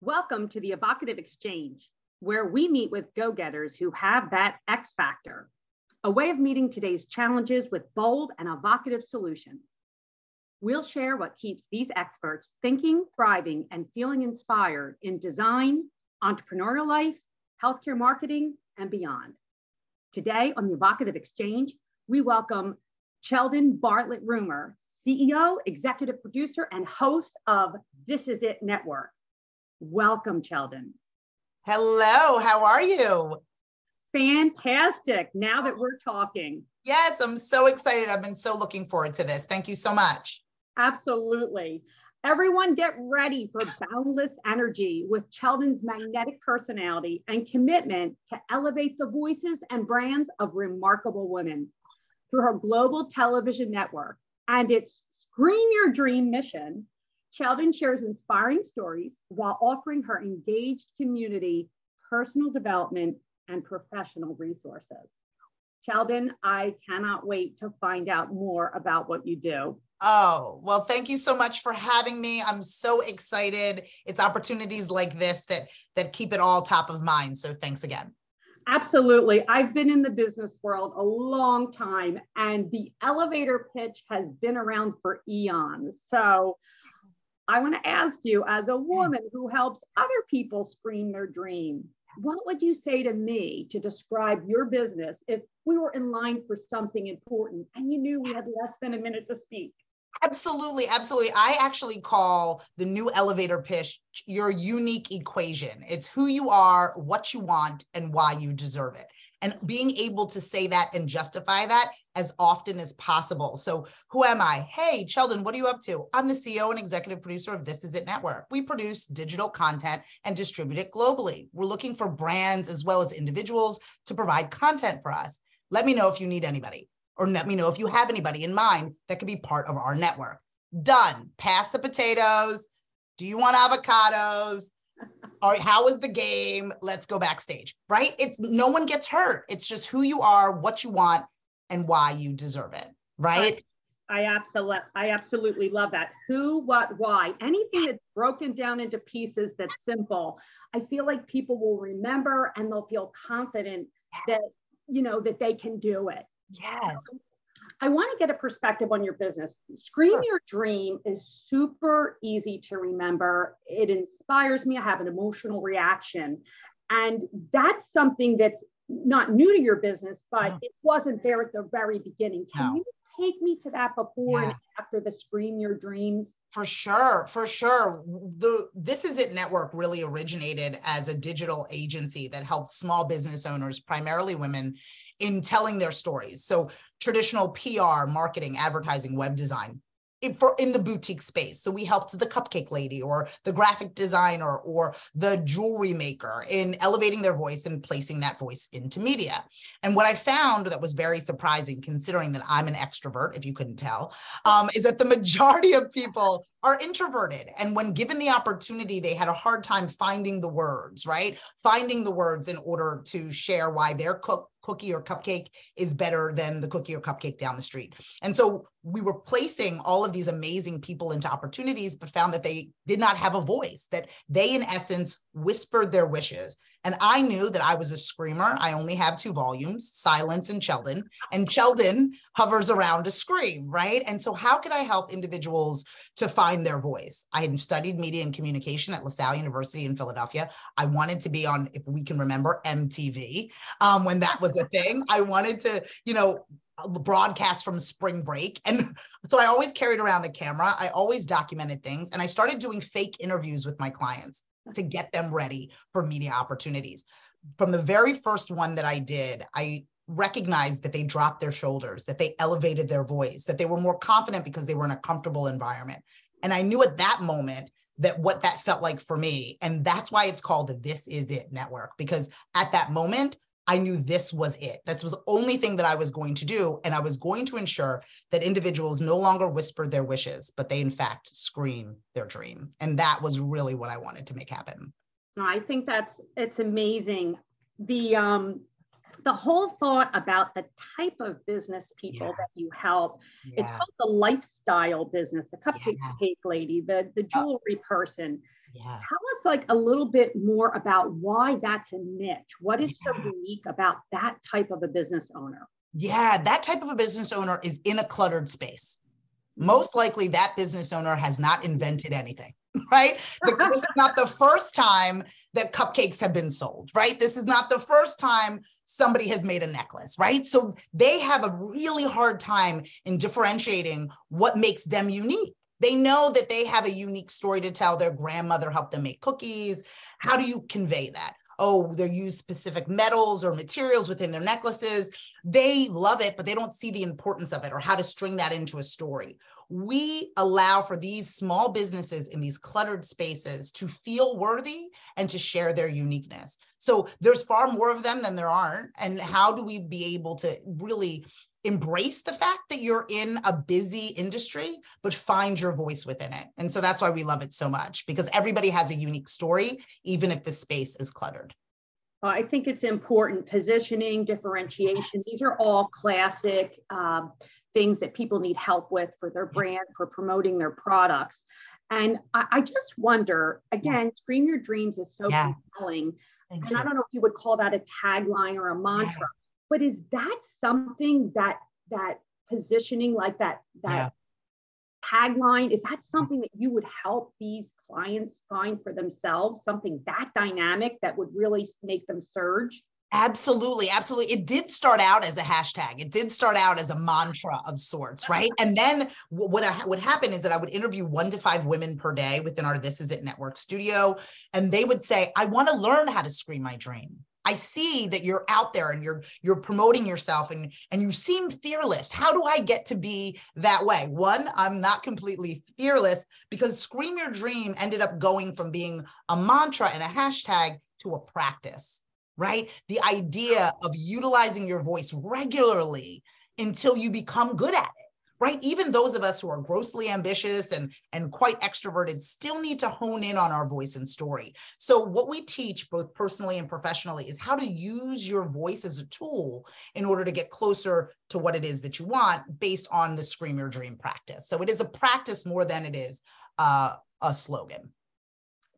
Welcome to the Evocative Exchange, where we meet with go getters who have that X factor, a way of meeting today's challenges with bold and evocative solutions. We'll share what keeps these experts thinking, thriving, and feeling inspired in design, entrepreneurial life, healthcare marketing, and beyond. Today on the Evocative Exchange, we welcome Cheldon Bartlett Rumer, CEO, executive producer, and host of This Is It Network. Welcome, Cheldon. Hello, how are you? Fantastic. Now that we're talking. Yes, I'm so excited. I've been so looking forward to this. Thank you so much. Absolutely. Everyone get ready for boundless energy with Cheldon's magnetic personality and commitment to elevate the voices and brands of remarkable women through her global television network and its Scream Your Dream mission Cheldon shares inspiring stories while offering her engaged community personal development and professional resources. Cheldon, I cannot wait to find out more about what you do. Oh, well, thank you so much for having me. I'm so excited. It's opportunities like this that that keep it all top of mind. So thanks again. Absolutely. I've been in the business world a long time and the elevator pitch has been around for eons. So I want to ask you, as a hmm. woman who helps other people scream their dream, what would you say to me to describe your business if we were in line for something important and you knew we had less than a minute to speak? Absolutely, absolutely. I actually call the new elevator pitch your unique equation. It's who you are, what you want, and why you deserve it and being able to say that and justify that as often as possible. So, who am I? Hey, Cheldon, what are you up to? I'm the CEO and executive producer of This Is It Network. We produce digital content and distribute it globally. We're looking for brands as well as individuals to provide content for us. Let me know if you need anybody, or let me know if you have anybody in mind that could be part of our network. Done. Pass the potatoes. Do you want avocados? all right, how was the game? Let's go backstage, right? It's no one gets hurt. It's just who you are, what you want, and why you deserve it, right? I absolutely, I absolutely love that. Who, what, why? Anything that's broken down into pieces that's simple, I feel like people will remember and they'll feel confident that you know that they can do it. Yes. I want to get a perspective on your business. Scream sure. Your Dream is super easy to remember. It inspires me. I have an emotional reaction. And that's something that's not new to your business, but no. it wasn't there at the very beginning. Can no. you take me to that before yeah. and after the Scream Your Dreams? For sure, for sure. The This Is It network really originated as a digital agency that helped small business owners, primarily women, in telling their stories. So traditional PR, marketing, advertising, web design, for in the boutique space. So we helped the cupcake lady or the graphic designer or the jewelry maker in elevating their voice and placing that voice into media. And what I found that was very surprising, considering that I'm an extrovert, if you couldn't tell, um, is that the majority of people are introverted. And when given the opportunity, they had a hard time finding the words, right? Finding the words in order to share why their cook cookie or cupcake is better than the cookie or cupcake down the street. And so we were placing all of these amazing people into opportunities, but found that they did not have a voice, that they, in essence, whispered their wishes. And I knew that I was a screamer. I only have two volumes, Silence and Sheldon, And Sheldon hovers around a scream, right? And so, how could I help individuals to find their voice? I had studied media and communication at LaSalle University in Philadelphia. I wanted to be on, if we can remember, MTV um, when that was a thing. I wanted to, you know, broadcast from spring break. And so I always carried around a camera. I always documented things. And I started doing fake interviews with my clients to get them ready for media opportunities. From the very first one that I did, I recognized that they dropped their shoulders, that they elevated their voice, that they were more confident because they were in a comfortable environment. And I knew at that moment that what that felt like for me. And that's why it's called This Is It Network, because at that moment, I knew this was it. This was the only thing that I was going to do. And I was going to ensure that individuals no longer whispered their wishes, but they in fact scream their dream. And that was really what I wanted to make happen. I think that's it's amazing. The um the whole thought about the type of business people yeah. that you help yeah. it's called the lifestyle business the cupcake yeah. lady the the jewelry person tell us like a little bit more about why that's a niche what is so unique about that type of a business owner yeah that type of a business owner is in a cluttered space most likely that business owner has not invented anything right? this is not the first time that cupcakes have been sold, right? This is not the first time somebody has made a necklace, right? So they have a really hard time in differentiating what makes them unique. They know that they have a unique story to tell. Their grandmother helped them make cookies. How do you convey that? oh, they use specific metals or materials within their necklaces. They love it, but they don't see the importance of it or how to string that into a story. We allow for these small businesses in these cluttered spaces to feel worthy and to share their uniqueness. So there's far more of them than there aren't. And how do we be able to really embrace the fact that you're in a busy industry, but find your voice within it. And so that's why we love it so much because everybody has a unique story, even if the space is cluttered. I think it's important positioning, differentiation. Yes. These are all classic um, things that people need help with for their brand, for promoting their products. And I, I just wonder again, yeah. Scream Your Dreams is so yeah. compelling. Thank and you. I don't know if you would call that a tagline or a mantra. Yeah but is that something that that positioning like that that yeah. tagline is that something that you would help these clients find for themselves something that dynamic that would really make them surge Absolutely, absolutely. It did start out as a hashtag. It did start out as a mantra of sorts, right? And then what I, would happen is that I would interview one to five women per day within our This Is It Network studio, and they would say, "I want to learn how to scream my dream." I see that you're out there and you're you're promoting yourself and and you seem fearless. How do I get to be that way? One, I'm not completely fearless because scream your dream ended up going from being a mantra and a hashtag to a practice, right? The idea of utilizing your voice regularly until you become good at it right? Even those of us who are grossly ambitious and and quite extroverted still need to hone in on our voice and story. So what we teach both personally and professionally is how to use your voice as a tool in order to get closer to what it is that you want based on the scream your dream practice. So it is a practice more than it is uh, a slogan.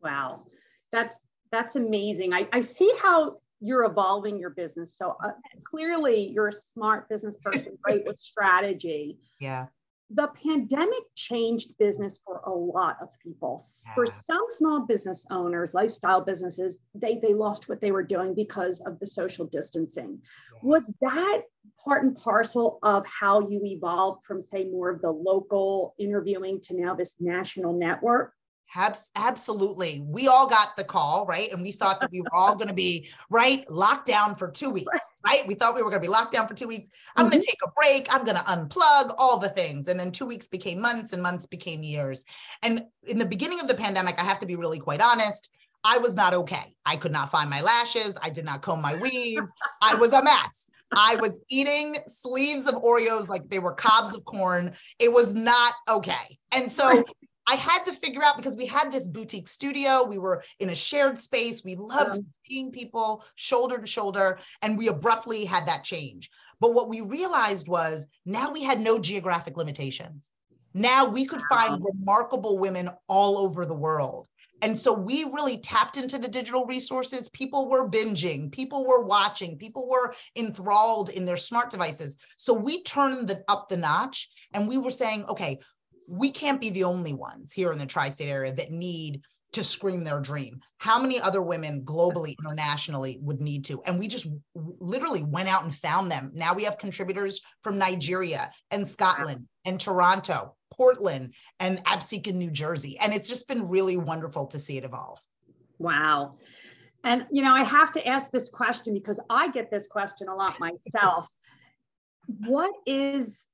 Wow. That's that's amazing. I, I see how you're evolving your business. So uh, clearly, you're a smart business person, great with strategy. Yeah. The pandemic changed business for a lot of people. Yeah. For some small business owners, lifestyle businesses, they they lost what they were doing because of the social distancing. Yeah. Was that part and parcel of how you evolved from say more of the local interviewing to now this national network? Absolutely. We all got the call, right? And we thought that we were all going to be, right, locked down for two weeks, right? We thought we were going to be locked down for two weeks. I'm mm-hmm. going to take a break. I'm going to unplug all the things. And then two weeks became months and months became years. And in the beginning of the pandemic, I have to be really quite honest. I was not okay. I could not find my lashes. I did not comb my weave. I was a mess. I was eating sleeves of Oreos like they were cobs of corn. It was not okay. And so I had to figure out because we had this boutique studio, we were in a shared space, we loved seeing people shoulder to shoulder, and we abruptly had that change. But what we realized was now we had no geographic limitations. Now we could find remarkable women all over the world. And so we really tapped into the digital resources. People were binging, people were watching, people were enthralled in their smart devices. So we turned the, up the notch and we were saying, okay, we can't be the only ones here in the tri-state area that need to scream their dream. How many other women globally, internationally would need to? And we just literally went out and found them. Now we have contributors from Nigeria and Scotland and Toronto, Portland, and Absecon, New Jersey. And it's just been really wonderful to see it evolve. Wow. And, you know, I have to ask this question because I get this question a lot myself. what is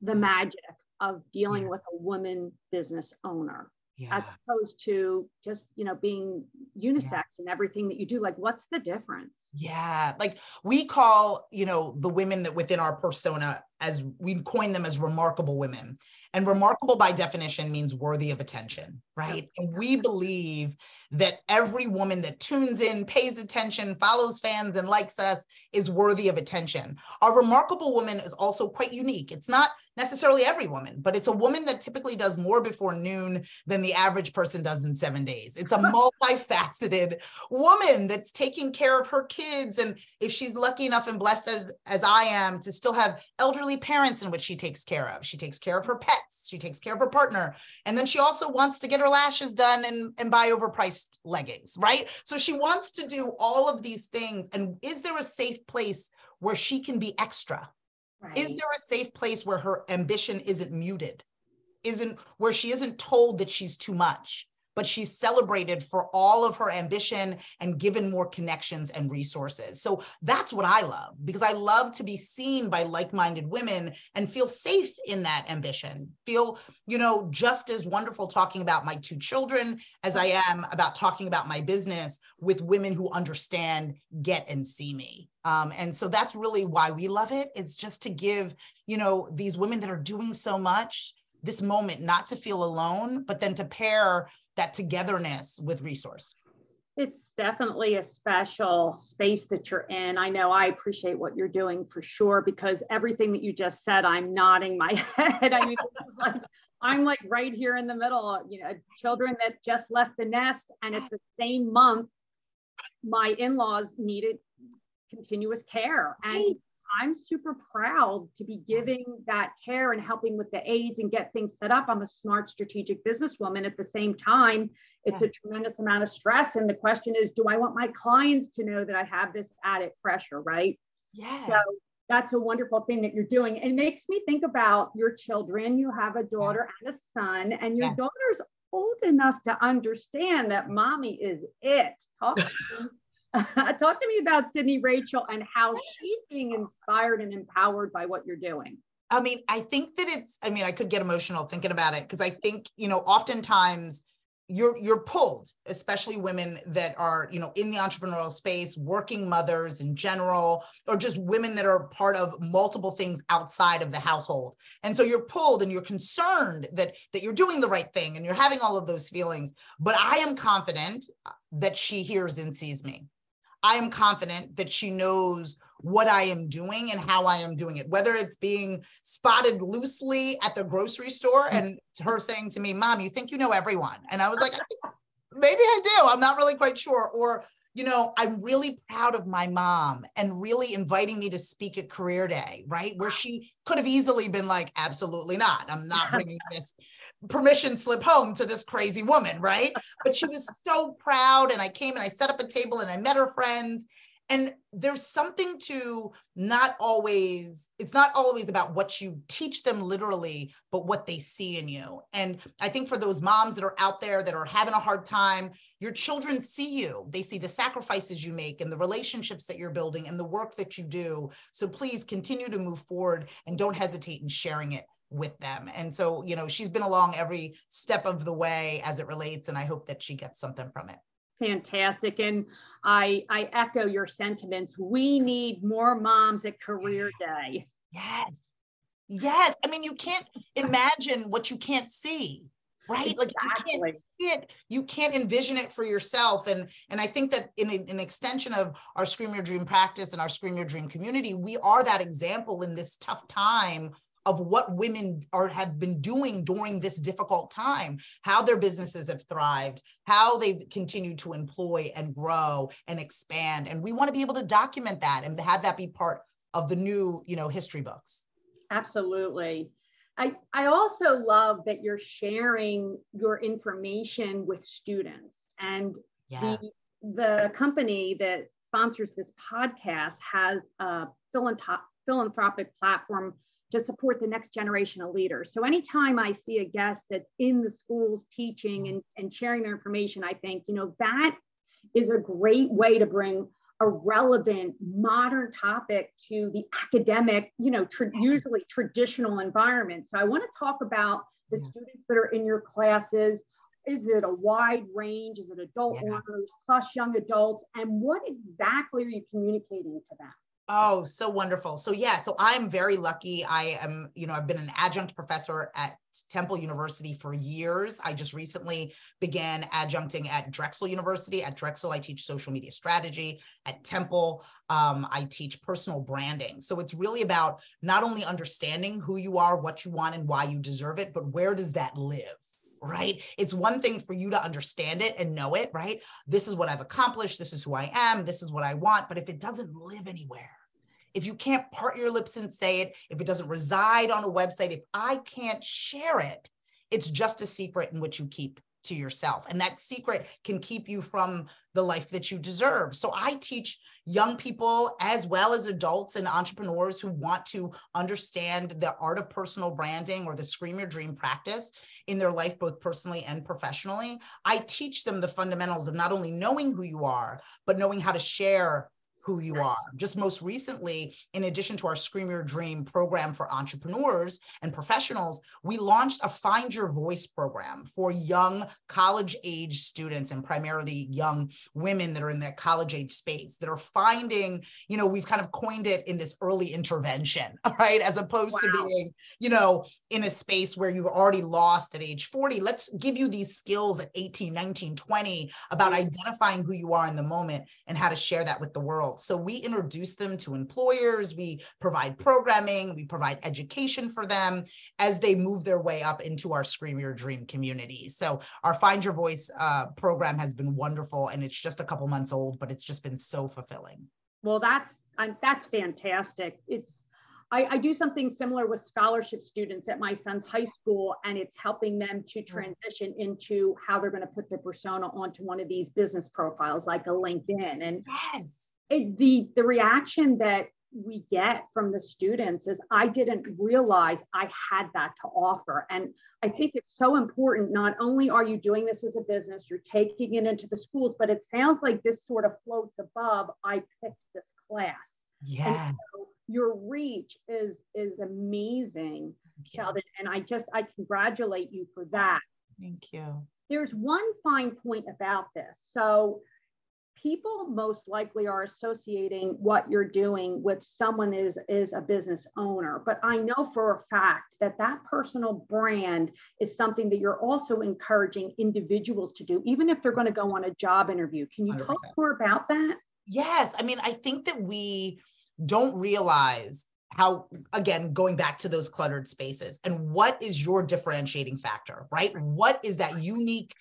the magic of dealing yeah. with a woman business owner yeah. as opposed to just you know being unisex yeah. and everything that you do like what's the difference yeah like we call you know the women that within our persona as we coin them as remarkable women. And mm-hmm. remarkable by definition means worthy of attention, right? And we believe that every woman that tunes in, pays attention, follows fans, and likes us is worthy of attention. Our remarkable woman is also quite unique. It's not necessarily every woman, but it's a woman that typically does more before noon than the average person does in seven days. It's a multifaceted woman that's taking care of her kids. And if she's lucky enough and blessed as, as I am to still have elderly parents in which she takes care of, she takes care of her pets, she takes care of her partner. And then she also wants to get her lashes done and, and buy overpriced leggings, right? So she wants to do all of these things. And is there a safe place where she can be extra? Right. Is there a safe place where her ambition isn't muted? Isn't where she isn't told that she's too much? But she's celebrated for all of her ambition and given more connections and resources. So that's what I love because I love to be seen by like-minded women and feel safe in that ambition. Feel, you know, just as wonderful talking about my two children as I am about talking about my business with women who understand, get and see me. Um, and so that's really why we love it. It's just to give, you know, these women that are doing so much this moment not to feel alone, but then to pair that togetherness with resource? It's definitely a special space that you're in. I know I appreciate what you're doing for sure because everything that you just said, I'm nodding my head. I mean, like I'm like right here in the middle, you know, children that just left the nest, and it's the same month my in-laws needed continuous care. And I'm super proud to be giving that care and helping with the aids and get things set up. I'm a smart strategic businesswoman. At the same time, it's yes. a tremendous amount of stress. And the question is, do I want my clients to know that I have this added pressure, right? Yes. So that's a wonderful thing that you're doing. It makes me think about your children. You have a daughter yeah. and a son, and your yes. daughter's old enough to understand that mommy is it. Talk Talk to me about Sydney Rachel and how she's being inspired and empowered by what you're doing. I mean, I think that it's, I mean, I could get emotional thinking about it because I think, you know, oftentimes you're you're pulled, especially women that are, you know, in the entrepreneurial space, working mothers in general, or just women that are part of multiple things outside of the household. And so you're pulled and you're concerned that that you're doing the right thing and you're having all of those feelings. But I am confident uh, that she hears and sees me. I am confident that she knows what I am doing and how I am doing it, whether it's being spotted loosely at the grocery store mm. and her saying to me, Mom, you think you know everyone. And I was like, maybe I do. I'm not really quite sure. Or you know, I'm really proud of my mom and really inviting me to speak at Career Day, right? Where she could have easily been like, absolutely not. I'm not bringing this permission slip home to this crazy woman, right? But she was so proud. And I came and I set up a table and I met her friends and there's something to not always it's not always about what you teach them literally but what they see in you. And i think for those moms that are out there that are having a hard time your children see you. They see the sacrifices you make and the relationships that you're building and the work that you do. So please continue to move forward and don't hesitate in sharing it with them. And so you know she's been along every step of the way as it relates and i hope that she gets something from it fantastic. And I, I echo your sentiments. We need more moms at Career Day. Yes. Yes. I mean, you can't imagine what you can't see, right? Exactly. Like you can't see it, you can't envision it for yourself. And, and I think that in an extension of our Scream Your Dream practice and our Scream Your Dream community, we are that example in this tough time of what women are have been doing during this difficult time how their businesses have thrived how they've continued to employ and grow and expand. And we want to be able to document that and have that be part of the new you know history books. Absolutely. I, I also love that you're sharing your information with students. And yeah. the, the company that sponsors this podcast has a philanthropic platform to support the next generation of leaders. So anytime I see a guest that's in the schools teaching and, and sharing their information, I think, you know, that is a great way to bring a relevant modern topic to the academic, you know, tra- usually traditional environment. So I want to talk about the yeah. students that are in your classes. Is it a wide range? Is it adult yeah. learners plus young adults? And what exactly are you communicating to them? Oh, so wonderful. So yeah, so I'm very lucky. I am, you know, I've been an adjunct professor at Temple University for years. I just recently began adjuncting at Drexel University. At Drexel, I teach social media strategy. At Temple, um, I teach personal branding. So it's really about not only understanding who you are, what you want, and why you deserve it, but where does that live? Right? It's one thing for you to understand it and know it, right? This is what I've accomplished. This is who I am. This is what I want. But if it doesn't live anywhere, if you can't part your lips and say it, if it doesn't reside on a website, if I can't share it, it's just a secret in which you keep to yourself. And that secret can keep you from the life that you deserve. So I teach young people as well as adults and entrepreneurs who want to understand the art of personal branding or the scream your dream practice in their life, both personally and professionally. I teach them the fundamentals of not only knowing who you are, but knowing how to share who you are. Just most recently, in addition to our Scream Your Dream program for entrepreneurs and professionals, we launched a Find Your Voice program for young college age students and primarily young women that are in that college age space that are finding, you know, we've kind of coined it in this early intervention, right? As opposed wow. to being, you know, in a space where you've already lost at age 40. Let's give you these skills at 18, 19, 20 about identifying who you are in the moment and how to share that with the world. So we introduce them to employers, we provide programming, we provide education for them as they move their way up into our Scream Your Dream community. So our Find Your Voice uh, program has been wonderful and it's just a couple months old, but it's just been so fulfilling. Well, that's I'm, that's fantastic. It's I, I, do something similar with scholarship students at my son's high school, and it's helping them to transition into how they're going to put their persona onto one of these business profiles like a LinkedIn. And yes it, the the reaction that we get from the students is I didn't realize I had that to offer. And I think it's so important. Not only are you doing this as a business, you're taking it into the schools, but it sounds like this sort of floats above. I picked this class. Yeah. So your reach is is amazing, Sheldon. And I just I congratulate you for that. Thank you. There's one fine point about this. So people most likely are associating what you're doing with someone is is a business owner. But i know for a fact that that personal brand is something that you're also encouraging individuals to do even if they're going to go on a job interview. Can you 100%. talk more about that? Yes i mean i think that we don't realize how again going back to those cluttered spaces and what is your differentiating factor right? What is that unique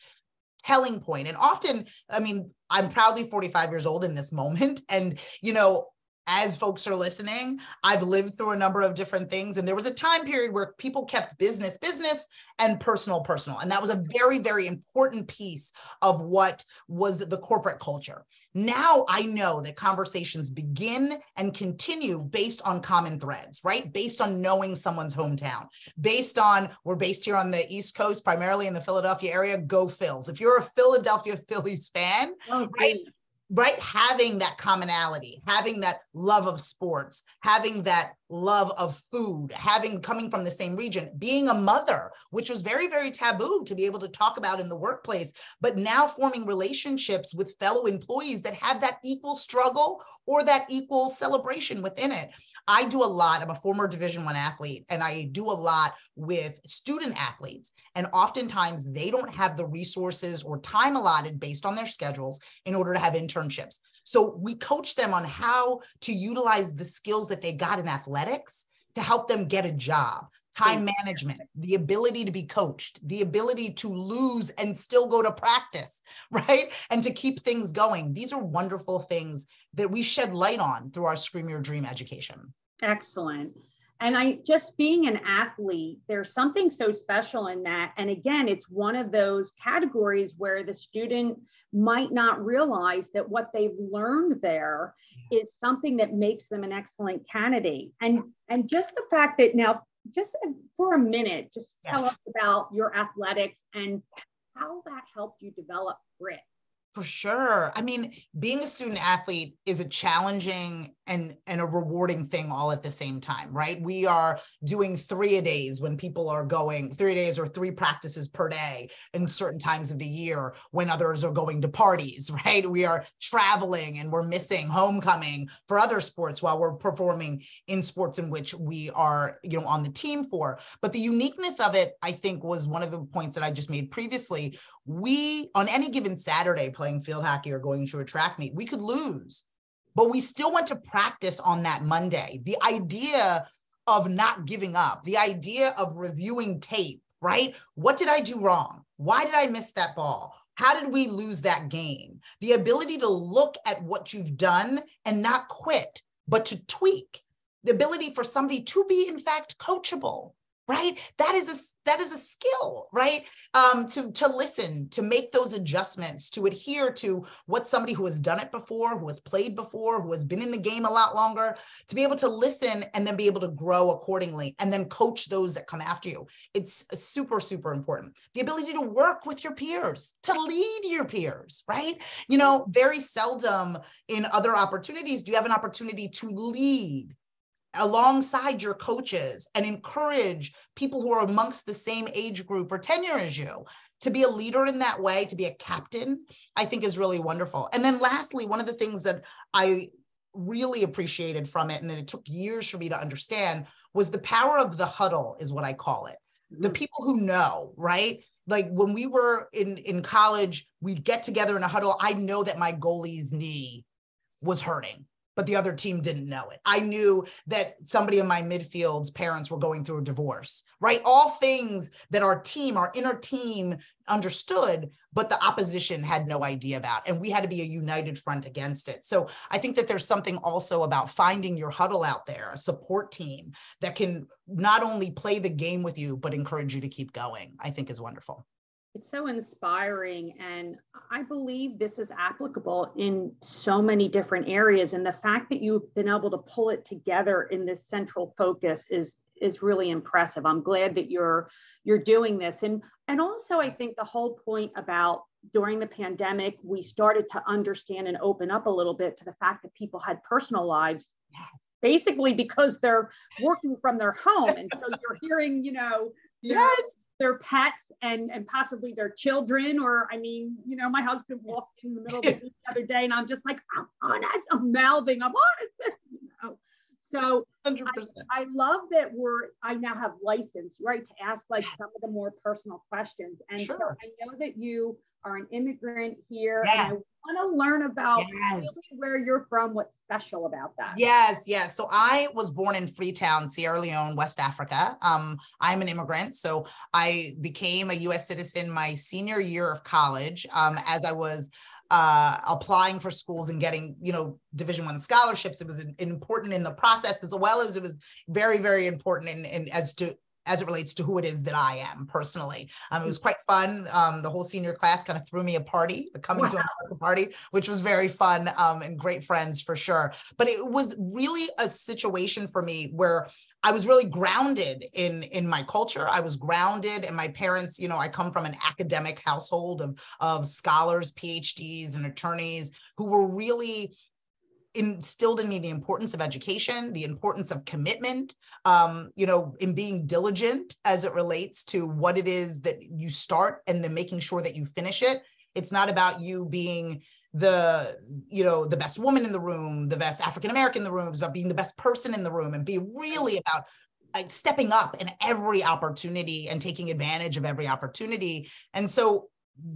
telling point. And often i mean i'm proudly 45 years old in this moment. And you know as folks are listening, I've lived through a number of different things. And there was a time period where people kept business, business and personal, personal. And that was a mm-hmm. very, very important piece of what was the corporate culture. Now I know that conversations begin and continue based on common threads, right? Based on knowing someone's hometown, based on, we're based here on the East Coast, primarily in the Philadelphia area, go Phils. If you're a Philadelphia Phillies fan, oh, right? Right having that commonality having that love of sports having that love of food, having coming from the same region, being a mother, which was very, very taboo to be able to talk about in the workplace, but now forming relationships with fellow employees that have that equal struggle or that equal celebration within it. I do a lot. I'm a former Division One athlete, and I do a lot with student athletes. And oftentimes they don't have the resources or time allotted based on their schedules in order to have internships. So we coach them on how to utilize the skills that they got in athletics to help them get a job time management, the ability to be coached, the ability to lose and still go to practice, right? And to keep things going. These are wonderful things that we shed light on through our Scream Your Dream education. Excellent. And I just being an athlete, there's something so special in that. And again, it's one of those categories where the student might not realize that what they've learned there is something that makes them an excellent candidate. And and just the fact that now, just uh, for a minute, just tell us about your athletics and how that helped you develop grit. For sure. I mean, being a student athlete is a challenging and, and a rewarding thing all at the same time, right? We are doing three a days when people are going three days or three practices per day in certain times of the year when others are going to parties, right? We are traveling and we're missing homecoming for other sports while we're performing in sports in which we are, you know, on the team for. But the uniqueness of it, I think, was one of the points that I just made previously. We, on any given Saturday, playing field hockey or going to a track meet, we could lose, but we still went to practice on that Monday. The idea of not giving up, the idea of reviewing tape, right? What did I do wrong? Why did I miss that ball? How did we lose that game? The ability to look at what you've done and not quit, but to tweak. The ability for somebody to be, in fact, coachable, right? That is a that is a skill right? Um to to listen to make those adjustments to adhere to what somebody who has done it before who has played before who has been in the game a lot longer to be able to listen and then be able to grow accordingly and then coach those that come after you. It's super super important. The ability to work with your peers to lead your peers right? You know very seldom in other opportunities do you have an opportunity to lead alongside your coaches and encourage people who are amongst the same age group or tenure as you to be a leader in that way to be a captain i think is really wonderful. And then lastly one of the things that i really appreciated from it and that it took years for me to understand was the power of the huddle is what i call it. The mm. people who know right? Like when we were in in college we'd get together in a huddle. I know that my goalie's knee was hurting but the other team didn't know it. I knew that somebody in my midfield's parents were going through a divorce, right? All things that our team, our inner team understood, but the opposition had no idea about. And we had to be a united front against it. So I think that there's something also about finding your huddle out there, a support team that can not only play the game with you, but encourage you to keep going, I think is wonderful it's so inspiring and i believe this is applicable in so many different areas and the fact that you've been able to pull it together in this central focus is is really impressive i'm glad that you're you're doing this and and also i think the whole point about during the pandemic we started to understand and open up a little bit to the fact that people had personal lives yes. basically because they're working from their home and so you're hearing you know yes their pets and and possibly their children or i mean you know my husband walked in the middle of the, the other day and i'm just like i'm honest i'm mouthing i'm honest you know so 100%. I, I, love that we're i now have license right to ask like some of the more personal questions and sure. so i know that you are an immigrant here yes. and I want to learn about yes. really where you're from, what's special about that. Yes, yes. So I was born in Freetown, Sierra Leone, West Africa. Um, I'm an immigrant. So I became a US citizen my senior year of college um, as I was uh, applying for schools and getting, you know, Division One scholarships. It was important in the process as well as it was very, very important in, in as to as it relates to who it is that I am personally. Um, it was quite fun. Um, the whole senior class kind of threw me a party, coming wow. to America party, which was very fun um, and great friends for sure. But it was really a situation for me where I was really grounded in in my culture. I was grounded, and my parents, you know, I come from an academic household of of scholars, PhDs, and attorneys who were really instilled in me the importance of education, the importance of commitment, um, you know, in being diligent as it relates to what it is that you start and then making sure that you finish it. It's not about you being the you know the best woman in the room the best african american in the room it's about being the best person in the room and be really about like stepping up in every opportunity and taking advantage of every opportunity and so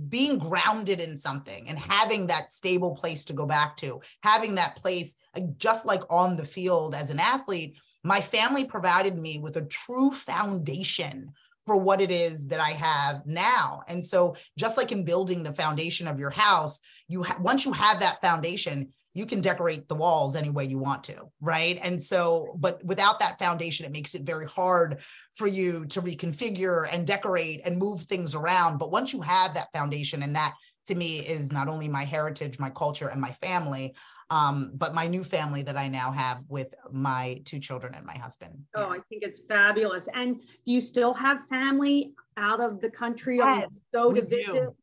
being grounded in something and having that stable place to go back to, having that place, just like on the field as an athlete, my family provided me with a true foundation for what it is that I have now. And so just like in building the foundation of your house, you ha- once you have that foundation, you can decorate the walls any way you want to, right? And so, but without that foundation, it makes it very hard for you to reconfigure and decorate and move things around. But once you have that foundation, and that to me is not only my heritage, my culture, and my family, um, but my new family that I now have with my two children and my husband. Oh. I think it's fabulous. And do you still have family out of the country? Yes, so to visit? Do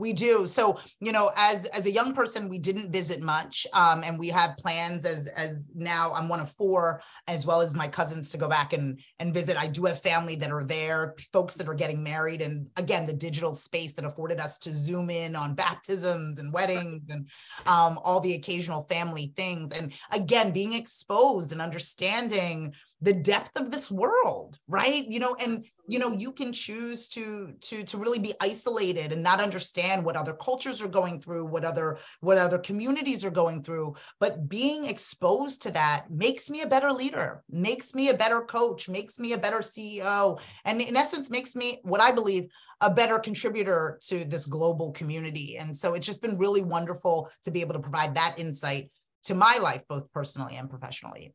We do. So, you know, as as a young person, we didn't visit much, um, and we have plans as as now I'm one of four, as well as my cousins to go back and and visit. I do have family that are there, folks that are getting married, and again, the digital space that afforded us to zoom in on baptisms and weddings and um, all the occasional family things, and again, being exposed and understanding the depth of this world right you know and you know you can choose to to to really be isolated and not understand what other cultures are going through what other what other communities are going through. But being exposed to that makes me a better leader makes me a better coach makes me a better ceo and in essence makes me what i believe a better contributor to this global community. And so it's just been really wonderful to be able to provide that insight to my life both personally and professionally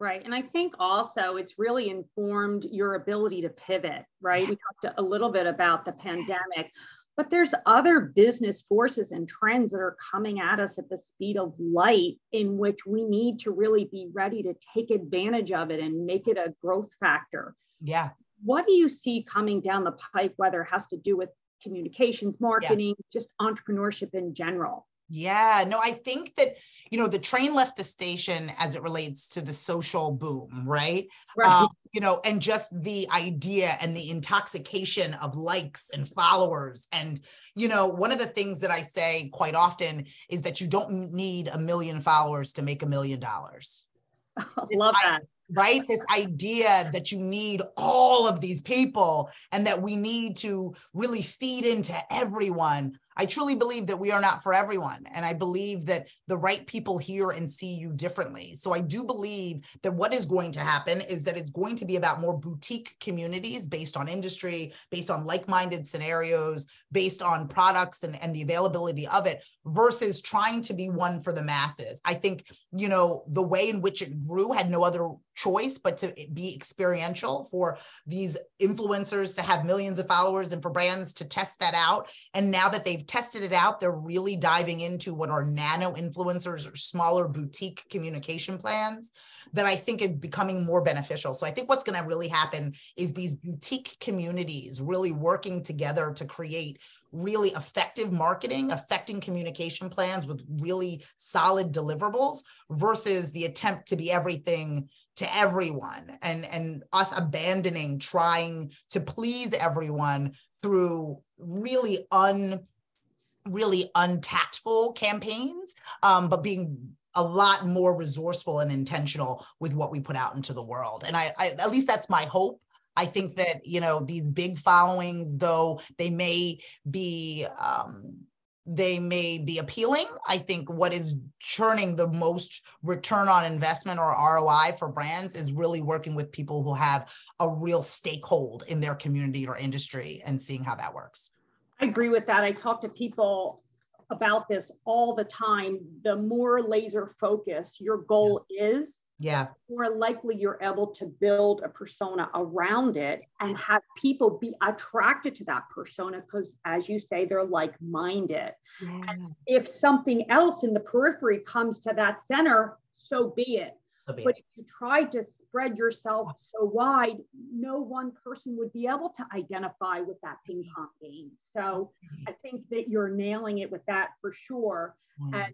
Right. And I think also it's really informed your ability to pivot, right? We talked a little bit about the pandemic, but there's other business forces and trends that are coming at us at the speed of light in which we need to really be ready to take advantage of it and make it a growth factor. Yeah. What do you see coming down the pipe, whether it has to do with communications, marketing, yeah. just entrepreneurship in general? Yeah, no, I think that, you know, the train left the station as it relates to the social boom, right? Right. Um, you know, and just the idea and the intoxication of likes and followers. And, you know, one of the things that I say quite often is that you don't need a million followers to make a million dollars. Love that right? This idea that you need all of these people and that we need to really feed into everyone. I truly believe that we are not for everyone. And I believe that the right people hear and see you differently. So I do believe that what is going to happen is that it's going to be about more boutique communities based on industry, based on like minded scenarios, based on products and, and the availability of it versus trying to be one for the masses. I think, you know, the way in which it grew had no other choice but to be experiential for these influencers to have millions of followers and for brands to test that out. And now that they've tested it out, they're really diving into what are nano influencers or smaller boutique communication plans that I think is becoming more beneficial. So I think what's going to really happen is these boutique communities really working together to create really effective marketing, affecting communication plans with really solid deliverables versus the attempt to be everything to everyone and and us abandoning trying to please everyone through really un really untactful campaigns um, but being a lot more resourceful and intentional with what we put out into the world and I, I at least that's my hope I think that you know these big followings, though they may be um, they may be appealing. I think what is churning the most return on investment or ROI for brands is really working with people who have a real stakehold in their community or industry and seeing how that works. I agree with that. I talk to people about this all the time. The more laser focused your goal yeah. is, yeah more likely you're able to build a persona around it and have people be attracted to that persona because as you say they're like-minded yeah. if something else in the periphery comes to that center so be it so but it. if you try to spread yourself so wide no one person would be able to identify with that ping pong game so i think that you're nailing it with that for sure mm. and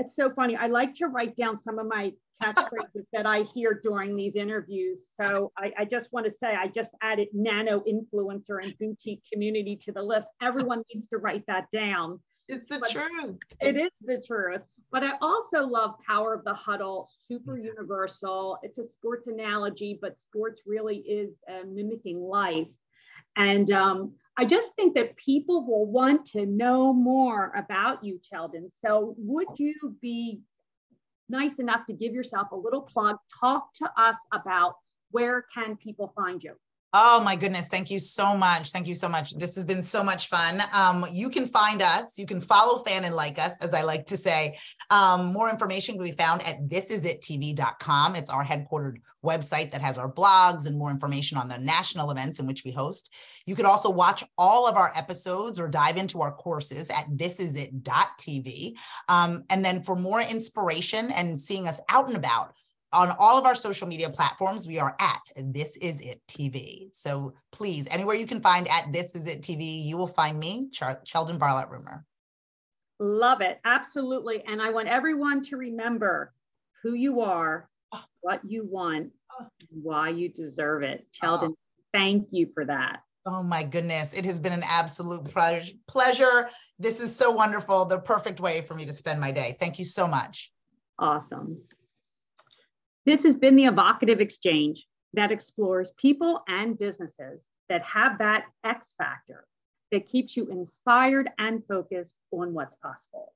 it's so funny. I like to write down some of my catchphrases that I hear during these interviews. So I, I, just want to say I just added nano influencer and boutique community to the list. Everyone needs to write that down. It's the but truth. It is the truth. But I also love Power of the Huddle, super universal. It's a sports analogy, but sports really is uh, mimicking life. And um, I just think that people will want to know more about you, Cheldon. So would you be nice enough to give yourself a little plug, talk to us about where can people find you? Oh my goodness. Thank you so much. Thank you so much. This has been so much fun. Um, you can find us, you can follow fan and like us, as I like to say. Um, more information can be found at thisisItTV.com. It's our headquartered website that has our blogs and more information on the national events in which we host. You could also watch all of our episodes or dive into our courses at thisisit.tv. Um, and then for more inspiration and seeing us out and about, on all of our social media platforms, we are at This Is It TV. So please, anywhere you can find at This Is It TV, you will find me, Char- Sheldon Bartlett Rumer. Love it. Absolutely. And I want everyone to remember who you are, what you want, why you deserve it. Sheldon, oh. thank you for that. Oh my goodness. It has been an absolute pleasure. This is so wonderful. The perfect way for me to spend my day. Thank you so much. Awesome. This has been the evocative exchange that explores people and businesses that have that X factor that keeps you inspired and focused on what's possible.